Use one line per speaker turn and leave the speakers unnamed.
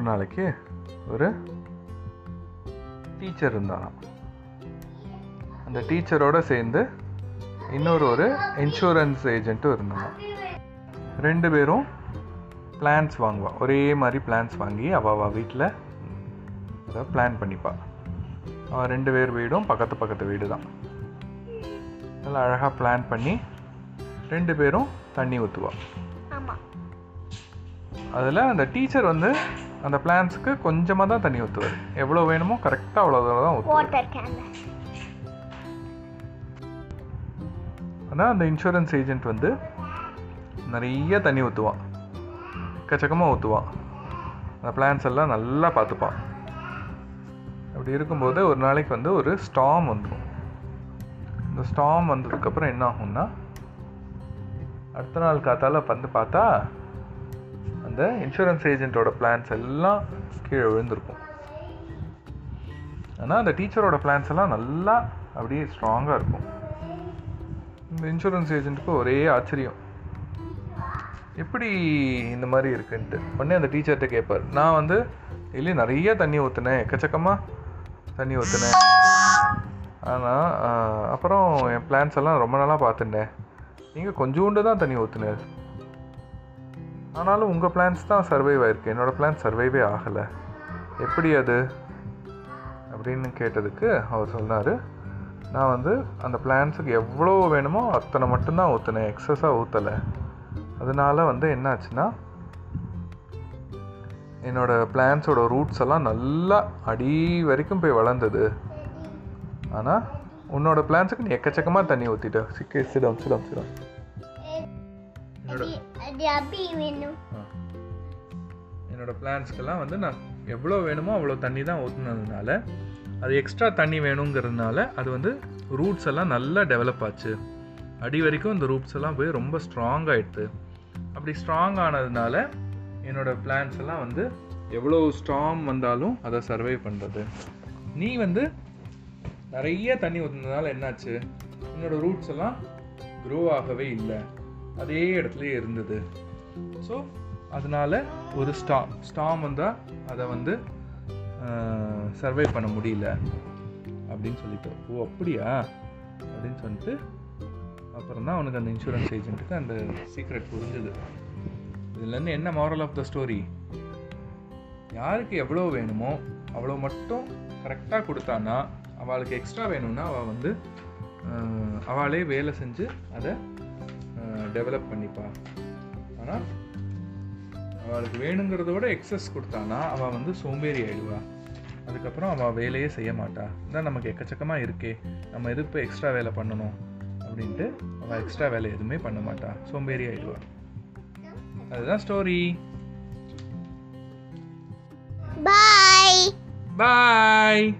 ஒரு நாளைக்கு ஒரு டீச்சர் இருந்தாராம் அந்த டீச்சரோட சேர்ந்து இன்னொரு ஒரு இன்சூரன்ஸ் ஏஜென்ட்டும் இருந்தாங்க ரெண்டு பேரும் பிளான்ஸ் வாங்குவா ஒரே மாதிரி பிளான்ஸ் வாங்கி அவள் வீட்டில் அதை பிளான் பண்ணிப்பா. அவள் ரெண்டு பேர் வீடும் பக்கத்து பக்கத்து வீடு தான் நல்லா அழகாக பிளான் பண்ணி ரெண்டு பேரும் தண்ணி ஊற்றுவா
ஆமா.
அதில் அந்த டீச்சர் வந்து அந்த பிளான்ஸுக்கு கொஞ்சமாக தான் தண்ணி ஊற்றுவார் எவ்வளோ வேணுமோ கரெக்டாக அவ்வளோ தான் ஊற்றுவார் ஆனால் அந்த இன்சூரன்ஸ் ஏஜென்ட் வந்து நிறைய தண்ணி ஊற்றுவான் எக்கச்சக்கமாக ஊற்றுவான் அந்த பிளான்ஸ் எல்லாம் நல்லா பார்த்துப்பான். அப்படி இருக்கும்போது ஒரு நாளைக்கு வந்து ஒரு ஸ்டாம் வந்துடும் இந்த ஸ்டாம் வந்ததுக்கப்புறம் என்ன ஆகும்னா அடுத்த நாள் காத்தால வந்து பார்த்தா அந்த இன்சூரன்ஸ் ஏஜென்ட்டோட பிளான்ஸ் எல்லாம் கீழே விழுந்திருக்கும். ஆனால் அந்த டீச்சரோட பிளான்ஸ் எல்லாம் நல்லா அப்படியே ஸ்ட்ராங்காக இருக்கும். இந்த இன்சூரன்ஸ் ஏஜென்ட்டுக்கு ஒரே ஆச்சரியம். எப்படி இந்த மாதிரி இருக்குன்ட்டு. உடனே அந்த டீச்சர்கிட்ட கேட்பார் நான் வந்து இல்லை நிறைய தண்ணி ஊற்றுனேன் எக்கச்சக்கமாக தண்ணி ஊற்றுனேன் ஆனால் அப்புறம் என் பிளான்ஸ் எல்லாம் ரொம்ப நாளாக பார்த்துட்டேன். நீங்கள் கொஞ்சோண்டு தான் தண்ணி ஊற்றுனேன் ஆனாலும் உங்கள் பிளான்ஸ் தான் சர்வைவ் ஆயிருக்கு. என்னோடய பிளான் சர்வைவே ஆகலை. எப்படி அது? அப்படின்னு கேட்டதுக்கு அவர் சொன்னார் நான் வந்து அந்த பிளான்ஸுக்கு எவ்வளோ வேணுமோ அத்தனை மட்டும்தான் ஊற்றுனேன் எக்ஸஸாக ஊற்றலை அதனால் வந்து என்னாச்சுன்னா என்னோட பிளான்ஸோட ரூட்ஸ் எல்லாம் நல்லா அடி வரைக்கும் போய் வளர்ந்தது. ஆனால் உன்னோட பிளான்ஸுக்கு நீ எக்கச்சக்கமாக தண்ணி ஊற்றிட்ட சிக்கே சிடம் சிடம் சிடம். என்னோட
அது வேணும்.
என்னோட பிளான்ஸ்க்கெல்லாம் வந்து நான் எவ்வளோ வேணுமோ அவ்வளோ தண்ணி தான் ஊற்றுனதுனால அது எக்ஸ்ட்ரா தண்ணி வேணுங்கிறதுனால அது வந்து ரூட்ஸ் எல்லாம் நல்லா டெவலப் ஆச்சு. அடி வரைக்கும் இந்த ரூட்ஸ் எல்லாம் போய் ரொம்ப ஸ்ட்ராங் ஆகிடுது அப்படி ஸ்ட்ராங் ஆனதுனால என்னோட பிளான்ஸ் எல்லாம் வந்து எவ்வளோ ஸ்ட்ராங் வந்தாலும் அதை சர்வை பண்ணுறது நீ வந்து நிறைய தண்ணி ஊற்றுனதுனால என்னாச்சு? என்னோட ரூட்ஸ் எல்லாம் க்ரோ ஆகவே இல்லை. அதே இடத்துலையே இருந்தது. ஸோ அதனால ஒரு ஸ்டாம் ஸ்டாம் வந்தால் அதை வந்து சர்வை பண்ண முடியல. அப்படின்னு சொல்லிட்டு ஓ அப்படியா? அப்படின்னு சொல்லிட்டு அப்புறம் தான் அவனுக்கு அந்த இன்சூரன்ஸ் ஏஜென்ட்டுக்கு அந்த சீக்ரெட் புரிஞ்சுது. இதுலேருந்து என்ன மாரல் ஆஃப் த ஸ்டோரி யாருக்கு எவ்வளோ வேணுமோ அவ்வளோ மட்டும் கரெக்டாக கொடுத்தான்னா அவளுக்கு எக்ஸ்ட்ரா வேணும்னா அவள் வந்து அவளே வேலை செஞ்சு அதை டெவலப் பண்ணிப்பா. ஆனால் அவளுக்கு வேணுங்கிறத விட எக்ஸஸ் கொடுத்தானா அவள் வந்து சோம்பேறி ஆயிடுவா. அதுக்கப்புறம் அவள் வேலையே செய்ய மாட்டா. இதான் நமக்கு எக்கச்சக்கமாக இருக்கே. நம்ம எதுக்கு போய் எக்ஸ்ட்ரா வேலை பண்ணணும்? அப்படின்ட்டு அவள் எக்ஸ்ட்ரா வேலை எதுவுமே பண்ண மாட்டா. சோம்பேறி ஆயிடுவா. அதுதான் ஸ்டோரி
பாய்
பாய்